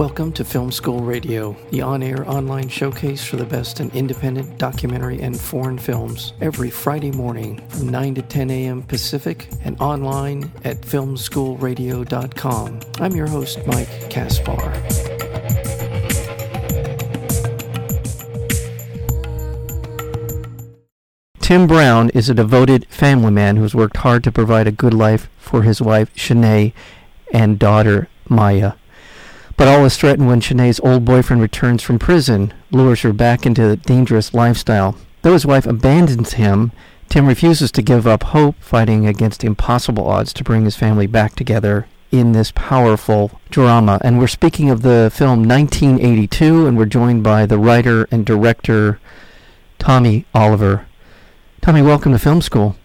Welcome to Film School Radio, the on air online showcase for the best in independent documentary and foreign films, every Friday morning from 9 to 10 a.m. Pacific and online at filmschoolradio.com. I'm your host, Mike Kaspar. Tim Brown is a devoted family man who has worked hard to provide a good life for his wife, Shanae, and daughter, Maya. But all is threatened when Shanae's old boyfriend returns from prison, lures her back into the dangerous lifestyle. Though his wife abandons him, Tim refuses to give up hope, fighting against impossible odds to bring his family back together in this powerful drama. And we're speaking of the film 1982, and we're joined by the writer and director Tommy Oliver. Tommy, welcome to Film School.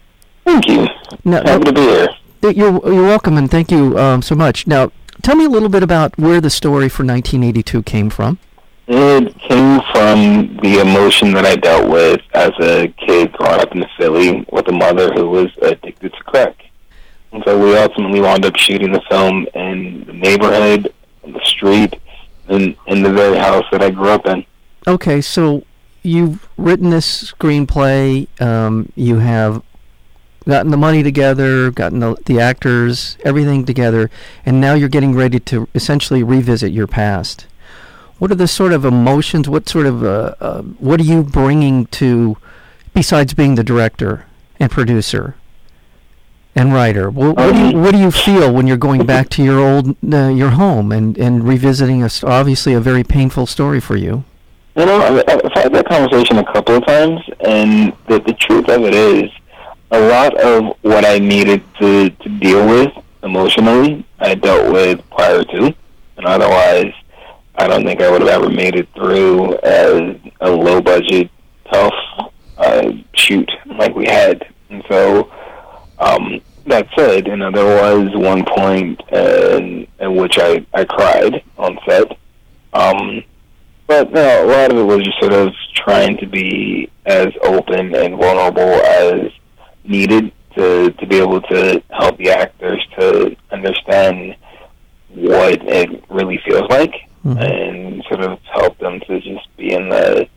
Thank you. Now, Happy to be here. You're, you're welcome, and thank you um, so much. Now, tell me a little bit about where the story for 1982 came from. It came from the emotion that I dealt with as a kid growing up in Philly with a mother who was addicted to crack. And so we ultimately wound up shooting the film in the neighborhood, on the street, and in the very house that I grew up in. Okay, so you've written this screenplay. Um, you have gotten the money together, gotten the, the actors, everything together, and now you're getting ready to essentially revisit your past. What are the sort of emotions? What sort of uh, uh, what are you bringing to, besides being the director and producer and writer? What, what, do you what do you feel when you're going back to your old uh, your home and and revisiting a obviously a very painful story for you? You know, I've had that conversation a couple of times, and the, the truth of it is a lot of what I needed to, to deal with emotionally, I dealt with prior to, and otherwise, I don't think I would have ever made it through as a low budget, tough uh, shoot like we had. And so, um, that said, you know, there was one point uh, at which I, I cried on set. Um, but no, a lot of it was just sort of trying to be as open and vulnerable as needed to to be able to help the actors to understand what it really feels like mm-hmm. and sort of help them to just be in the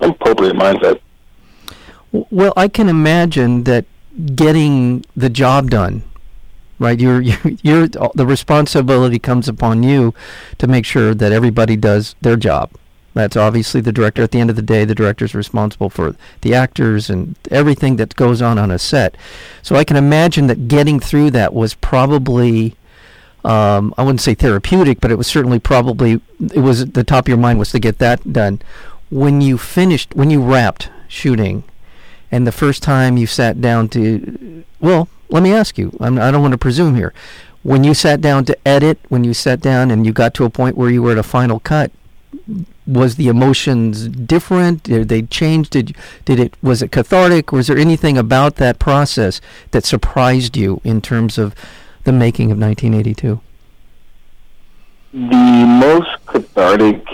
appropriate mindset. Well, I can imagine that getting the job done, right? You're, you're, you're, the responsibility comes upon you to make sure that everybody does their job. That's obviously the director. At the end of the day, the director is responsible for the actors and everything that goes on on a set. So I can imagine that getting through that was probably, um, I wouldn't say therapeutic, but it was certainly probably, it was the top of your mind was to get that done. When you finished, when you wrapped shooting, and the first time you sat down to, well, let me ask you, I'm, I don't want to presume here. When you sat down to edit, when you sat down and you got to a point where you were at a final cut, was the emotions different? Did they change? Did did it was it cathartic? Was there anything about that process that surprised you in terms of the making of 1982? The most cathartic.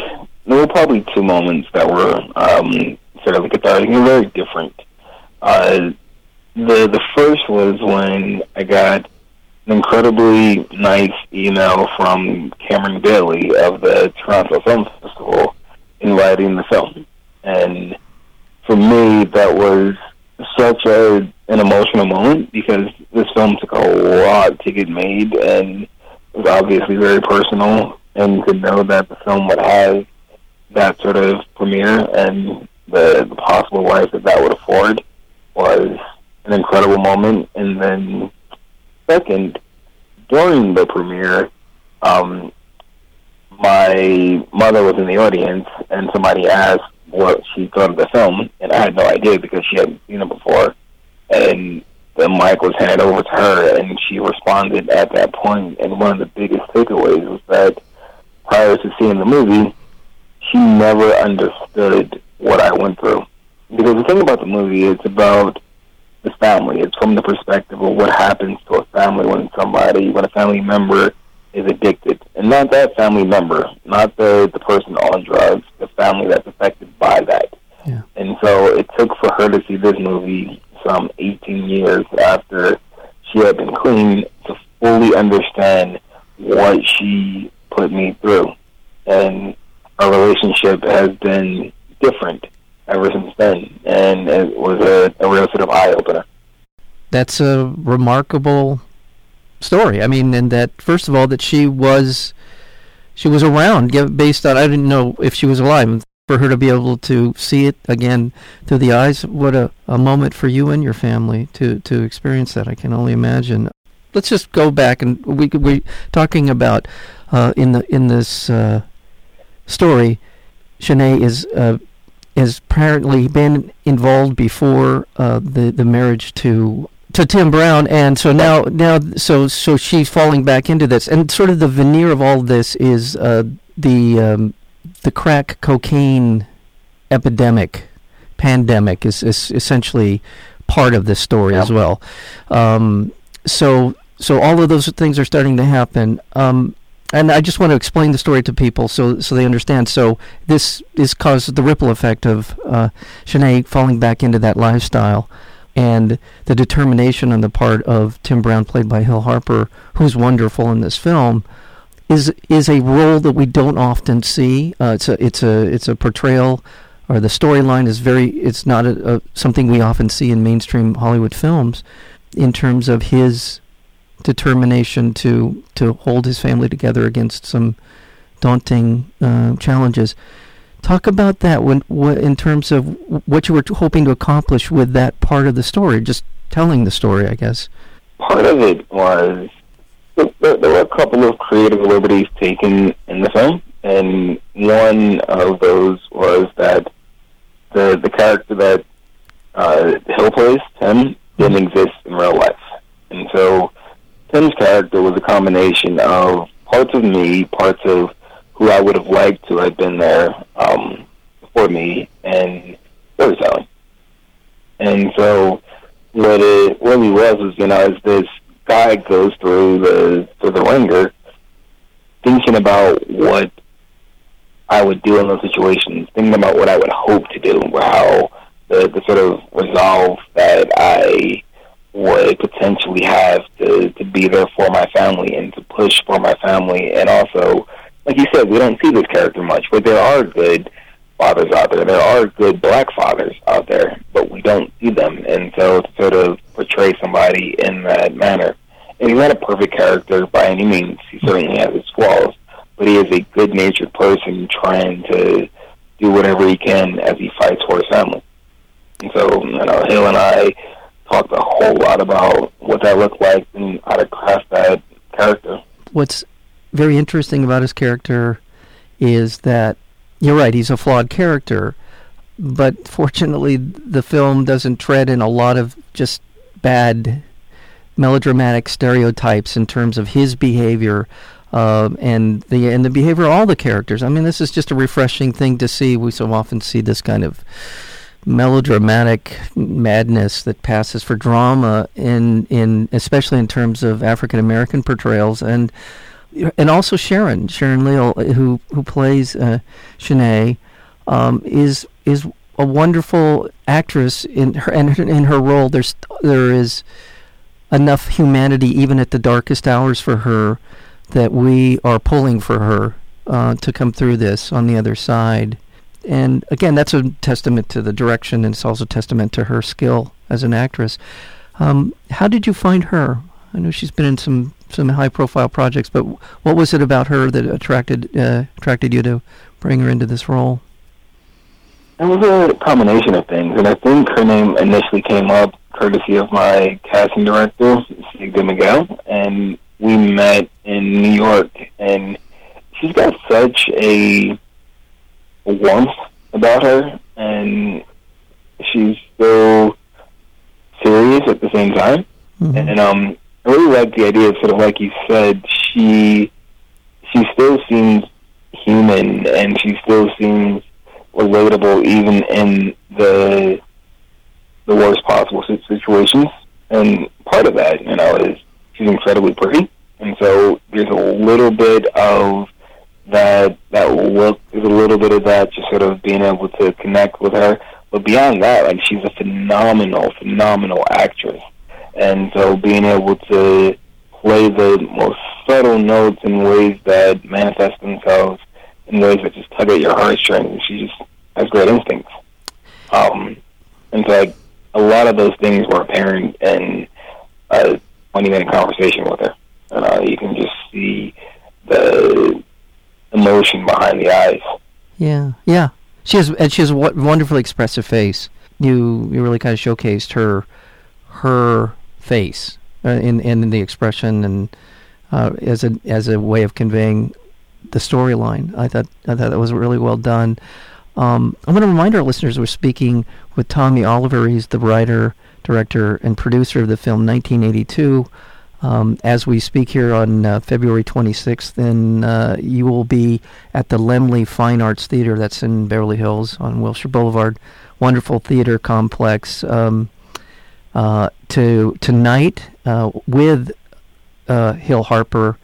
There were probably two moments that were um, of cathartic and very different. Uh, the the first was when I got an incredibly nice email from Cameron Bailey of the Toronto Film Festival inviting the film. And for me, that was such a an emotional moment because this film took a lot to get made and was obviously very personal. And to know that the film would have that sort of premiere and the, the possible life that that would afford was an incredible moment. And then second, during the premiere, um, my mother was in the audience, and somebody asked what she thought of the film, and I had no idea because she hadn't seen it before. And the mic was handed over to her, and she responded at that point. And one of the biggest takeaways was that prior to seeing the movie, she never understood what I went through. Because the thing about the movie, it's about the family. It's from the perspective of what happens to a family when somebody, when a family member is addicted, and not that family member, not the the person on drugs, the family that's affected by that. Yeah. And so it took for her to see this movie some 18 years after she had been clean to fully understand what she put me through. and our relationship has been different ever since then, and it was a, a real sort of eye opener. That's a remarkable story. I mean, and that first of all, that she was she was around, based on I didn't know if she was alive. For her to be able to see it again through the eyes, what a, a moment for you and your family to to experience that. I can only imagine. Let's just go back and we we talking about uh, in the in this uh, story. Shanae is uh, has apparently been involved before uh, the the marriage to to Tim Brown, and so now now so so she's falling back into this, and sort of the veneer of all this is uh, the um, the crack cocaine epidemic, pandemic is, is essentially part of this story as well. Um, so so all of those things are starting to happen. Um, and I just want to explain the story to people so so they understand. So this is caused the ripple effect of uh, Shanae falling back into that lifestyle and the determination on the part of Tim Brown, played by Hill Harper, who's wonderful in this film, is is a role that we don't often see. Uh, it's a it's a it's a portrayal, or the storyline is very. It's not a, a, something we often see in mainstream Hollywood films, in terms of his determination to to hold his family together against some daunting uh, challenges. Talk about that when, in terms of what you were hoping to accomplish with that part of the story, just telling the story, I guess. Part of it was there, there were a couple of creative liberties taken in the film, and one of those was that the the character that uh, Hill plays, Tim, didn't mm-hmm. exist in real life, and so Tim's character was a combination of parts of me, parts of who I would have liked to have been there um, for me and storytelling. And so what it really was is, you know, as this guy goes through the through the ringer, thinking about what I would do in those situations, thinking about what I would hope to do, how the, the sort of resolve that I would potentially have to, to be there for my family and to push for my family and also like you said, we don't see this character much, but there are good fathers out there. There are good black fathers out there, but we don't see them. And so to sort of portray somebody in that manner, and he's not a perfect character by any means. He certainly has his flaws, but he is a good-natured person trying to do whatever he can as he fights for his family. And so, you know, Hill and I talked a whole lot about what that looked like and how to craft that character. What's very interesting about his character is that you're right, he's a flawed character, but fortunately, the film doesn't tread in a lot of just bad melodramatic stereotypes in terms of his behavior uh, and the and the behavior of all the characters. I mean, this is just a refreshing thing to see. We so often see this kind of melodramatic madness that passes for drama in in especially in terms of African American portrayals and and also Sharon, Sharon Leal, who who plays uh, Shanae, um, is is a wonderful actress in her and in her role. There's there is enough humanity even at the darkest hours for her that we are pulling for her uh, to come through this on the other side. And again, that's a testament to the direction, and it's also a testament to her skill as an actress. Um, how did you find her? I know she's been in some some high profile projects, but what was it about her that attracted uh, attracted you to bring her into this role? It was a combination of things, and I think her name initially came up courtesy of my casting director, Sigda Miguel, and we met in New York, and she's got such a warmth about her, and she's so serious at the same time. Mm-hmm. And um, I really like the idea of sort of like you said, she she still seems human and she still seems relatable even in the the worst possible situations. And part of that, you know, is she's incredibly pretty, and so there's a little bit of that that look. There's a little bit of that, just sort of being able to connect with her. But beyond that, like she's a phenomenal, phenomenal actress. And so being able to play the most subtle notes in ways that manifest themselves in ways that just tug at your heartstrings. She just has great instincts. Um, and so like, a lot of those things were apparent in a 20 minute conversation with her. Uh, you can just see the emotion behind the eyes. Yeah, yeah. She has, and she has a wonderfully expressive face. You, you really kind of showcased her, her face uh, in and in the expression and uh, as a as a way of conveying the storyline. I thought I thought that was really well done. Um, I want to remind our listeners we're speaking with Tommy Oliver. He's the writer, director, and producer of the film 1982. Um, as we speak here on uh, February 26th, then uh, you will be at the Laemmle Fine Arts Theater that's in Beverly Hills on Wilshire Boulevard. Wonderful theater complex. Um, to tonight uh, with uh, Hill Harper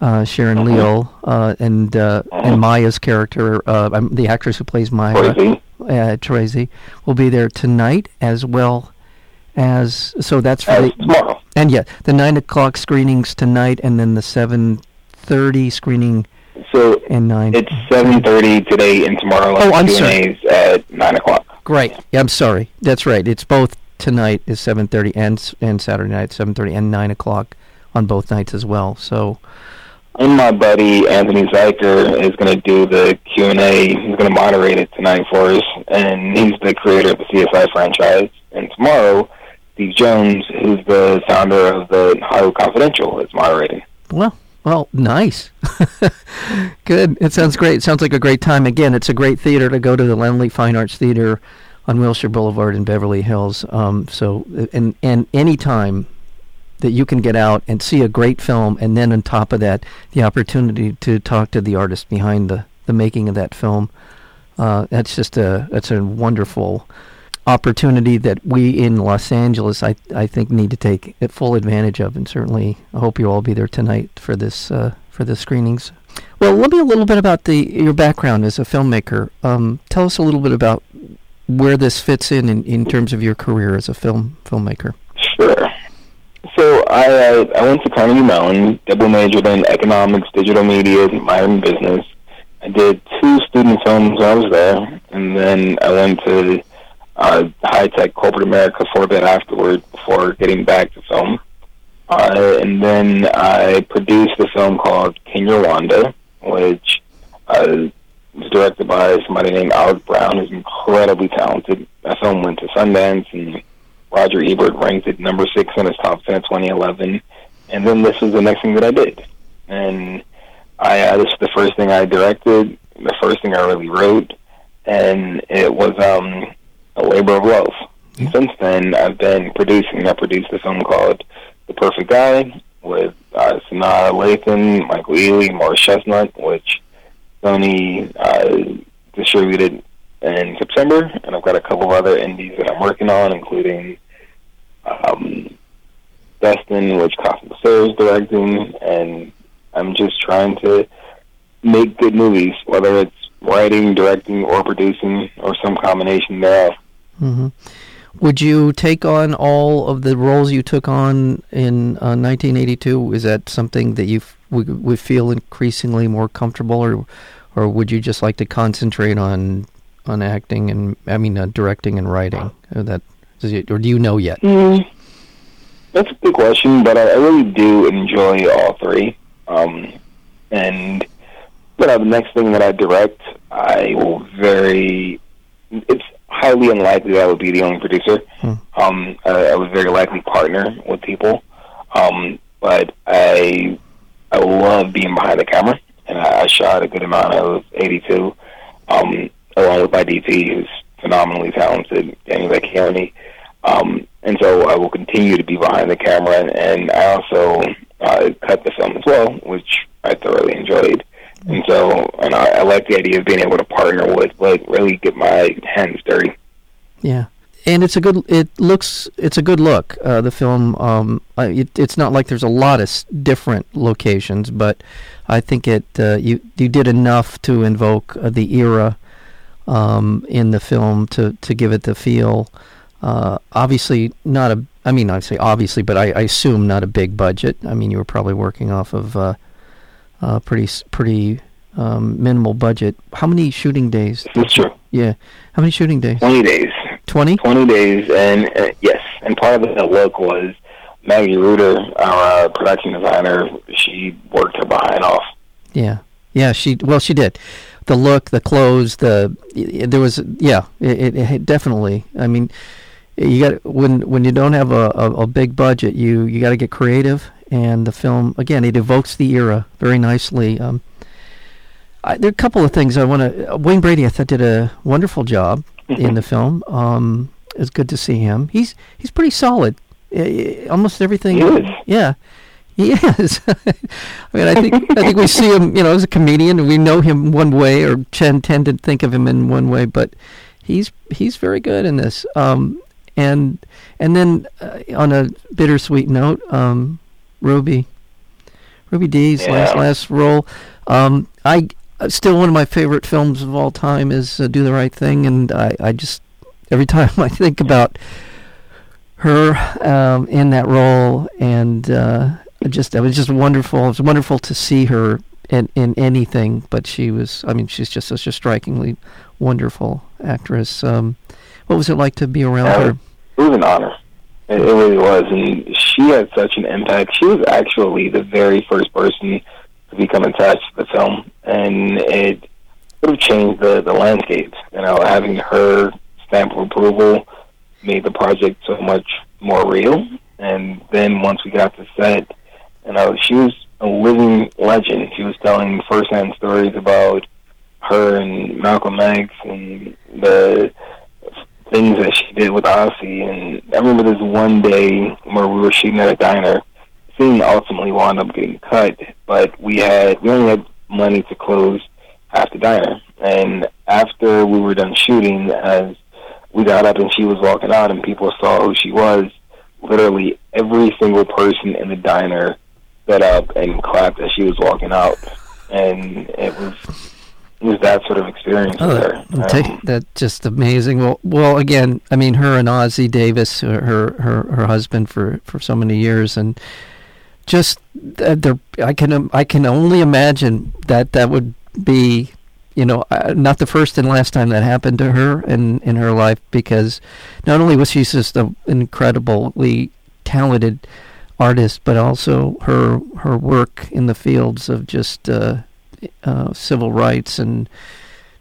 uh, Sharon uh-huh. Leal, uh, and uh, uh-huh. and Maya's character, uh, the actress who plays Maya, Tracy. Uh, Tracy, will be there tonight as well as so that's for the tomorrow. And yeah, the nine o'clock screenings tonight, and then the seven thirty screening. So and nine. It's seven thirty today and tomorrow. Oh, I'm sorry. At nine o'clock. Great. Yeah, I'm sorry. That's right. It's both tonight is seven thirty and and Saturday night seven thirty and nine o'clock on both nights as well. So and my buddy Anthony Zuiker is going to do the Q and A. He's going to moderate it tonight for us, and he's the creator of the CSI franchise. And tomorrow, Steve Jones, who's the founder of the Hollywood Confidential, is moderating. Well, well, nice. Good. It sounds great. It sounds like a great time. Again, it's a great theater to go to the Laemmle Fine Arts Theater on Wilshire Boulevard in Beverly Hills. Um, so, and and any time that you can get out and see a great film, and then on top of that, the opportunity to talk to the artist behind the, the making of that film. Uh, that's just a that's a wonderful opportunity that we in Los Angeles, I I think, need to take full advantage of, and certainly I hope you'll all be there tonight for this uh, for the screenings. Well, let me a little bit about the your background as a filmmaker. Um, tell us a little bit about where this fits in, in in terms of your career as a film filmmaker. Sure. So I I went to Carnegie Mellon, double majored in economics, digital media, and modern business. I did two student films while I was there, and then I went to uh, high tech corporate America for a bit afterward before getting back to film. Uh, and then I produced a film called Kinyarwanda, which uh, was directed by somebody named Alrick Brown, who's incredibly talented. That film went to Sundance and Roger Ebert ranked it number six on his top ten in 2011, and then this was the next thing that I did, and I uh, this was the first thing I directed, the first thing I really wrote, and it was um, a labor of love. Since then, I've been producing. I produced a film called The Perfect Guy with uh, Sanaa Lathan, Michael Ealy, Morris Chestnut, which Sony uh, distributed in September, and I've got a couple of other indies that I'm working on, including um, Destin, which Costa is directing, and I'm just trying to make good movies, whether it's writing, directing, or producing, or some combination thereof. Mm-hmm. Would you take on all of the roles you took on in uh, 1982? Is that something that you would, would feel increasingly more comfortable, or or would you just like to concentrate on on acting and I mean uh, directing and writing? Or that it, or do you know yet? Mm, that's a good question, but I, I really do enjoy all three. Um, and but uh, the next thing that I direct, I will very. It's highly unlikely that I would be the only producer. Hmm. Um, I, I would very likely partner with people. Um, but I I love being behind the camera, and I, I shot a good amount of 82. Um, along with my DP, who's phenomenally talented, Danny Vecchione. Um, and so I will continue to be behind the camera, and, and I also uh, cut the film as well, which I thoroughly enjoyed. And so, and I, I like the idea of being able to partner with, like, really get my hands dirty. Yeah, and it's a good. It looks. It's a good look. Uh, the film. Um, it, it's not like there's a lot of different locations, but I think it. Uh, you you did enough to invoke uh, the era um, in the film to, to give it the feel. Uh, obviously, not a. I mean, I say obviously, but I, I, assume not a big budget. I mean, you were probably working off of uh, uh, pretty pretty um, minimal budget. How many shooting days? That's true. Yeah. How many shooting days? 20 days. 20? 20 days, and uh, yes, and part of that look was Maggie Reuter, our uh, production designer. She worked her behind off. Yeah. Yeah, she well she did. The look, the clothes, the there was yeah, it, it, it definitely. I mean, you got when when you don't have a, a, a big budget, you you got to get creative. And the film again, it evokes the era very nicely. Um, I, there are a couple of things I want to. Wayne Brady, I thought, did a wonderful job in the film. Um, it's good to see him. He's he's pretty solid. Uh, almost everything. He is. Yeah, he is. I mean, I think I think we see him, you know, as a comedian, and we know him one way, or tend tend to think of him in one way. But he's he's very good in this. Um, and and then uh, on a bittersweet note, um, Ruby, Ruby Dee's Yeah. last last role. Um, I still one of my favorite films of all time is uh, Do the Right Thing, and I, I just every time I think about her um, in that role, and uh, it just it was just wonderful. It was wonderful to see her in in anything, but she was. I mean, she's just such a strikingly wonderful actress. Um, what was it like to be around Yeah. her? It was an honor. It, it really was, and she had such an impact. She was actually the very first person to become attached to the film, and it would have changed the the landscape. You know, having her stamp of approval made the project so much more real. And then once we got to set, you know, she was a living legend. She was telling firsthand stories about her and Malcolm X and the things that she did with Ossie. And I remember this one day where we were shooting at a diner. Ultimately wound up getting cut, but we had we only had money to close half the diner. And after we were done shooting, as we got up and she was walking out, and people saw who she was. Literally every single person in the diner stood up and clapped as she was walking out, and it was it was that sort of experience Oh, with her. Um, that's just amazing. Well, well, again, I mean, her and Ossie Davis, her her her, her husband for for so many years, and just uh, they're, I can um, I can only imagine that that would be, you know, uh, not the first and last time that happened to her in in her life because not only was she just an incredibly talented artist, but also her her work in the fields of just uh, uh, civil rights and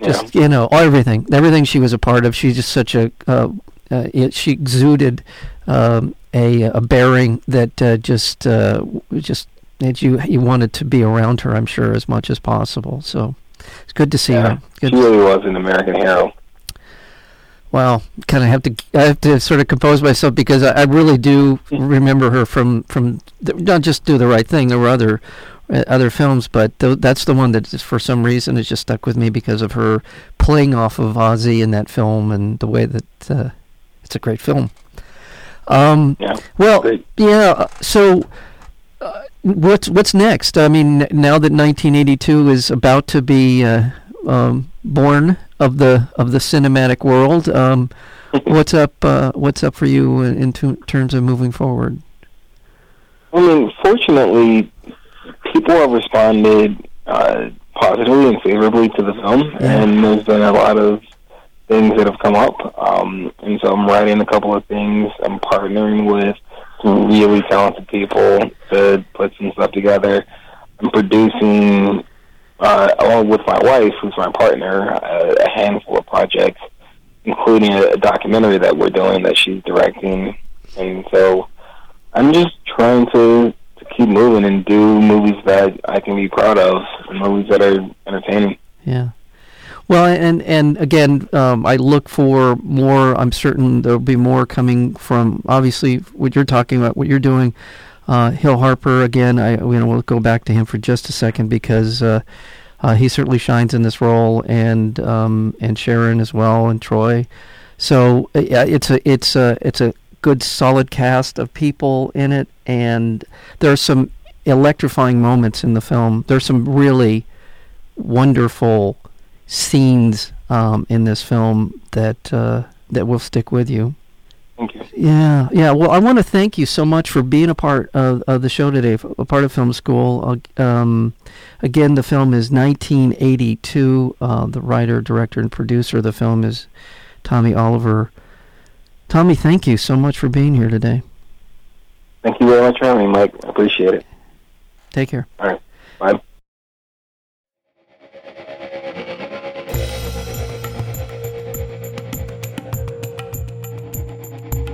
just you know everything everything she was a part of. She's just such a uh, uh, it, she exuded um, a a bearing that uh, just uh, just that you you wanted to be around her I'm sure as much as possible so it's good to see Yeah. her good she really was an American hero. Wow, kind of have to I have to sort of compose myself because I, I really do remember her from from the, not just do the right thing. There were other uh, other films, but th- that's the one that just for some reason has just stuck with me because of her playing off of Ossie in that film and the way that uh, it's a great film. Um, Yeah. well, Great. yeah. uh, So, uh, what's what's next? I mean, now that 1982 is about to be uh, um, born of the of the cinematic world, um, what's up? Uh, what's up for you in, in t- terms of moving forward? I mean, fortunately, people have responded uh, positively and favorably to the film, Yeah. and there's been a lot of things that have come up. Um, and so I'm writing a couple of things. I'm partnering with some really talented people to put some stuff together. I'm producing, uh, along with my wife, who's my partner, uh, a handful of projects, including a, a documentary that we're doing that she's directing. And so I'm just trying to, to keep moving and do movies that I can be proud of, movies that are entertaining. Yeah. Well, and and again, um, I look for more. I'm certain there'll be more coming from obviously what you're talking about, what you're doing. Uh, Hill Harper again. I you know we'll go back to him for just a second because uh, uh, he certainly shines in this role, and um, and Sharon as well, and Troi. So uh, it's a it's a it's a good solid cast of people in it, and there are some electrifying moments in the film. There's some really wonderful scenes um, in this film that uh, that will stick with you. Thank you. Yeah, yeah. Well, I want to thank you so much for being a part of, of the show today, a part of Film School. Uh, um, again, the film is 1982. Uh, the writer, director, and producer of the film is Tommy Oliver. Tommy, thank you so much for being here today. Thank you very much for having me, Mike. I appreciate it. Take care. All right. Bye.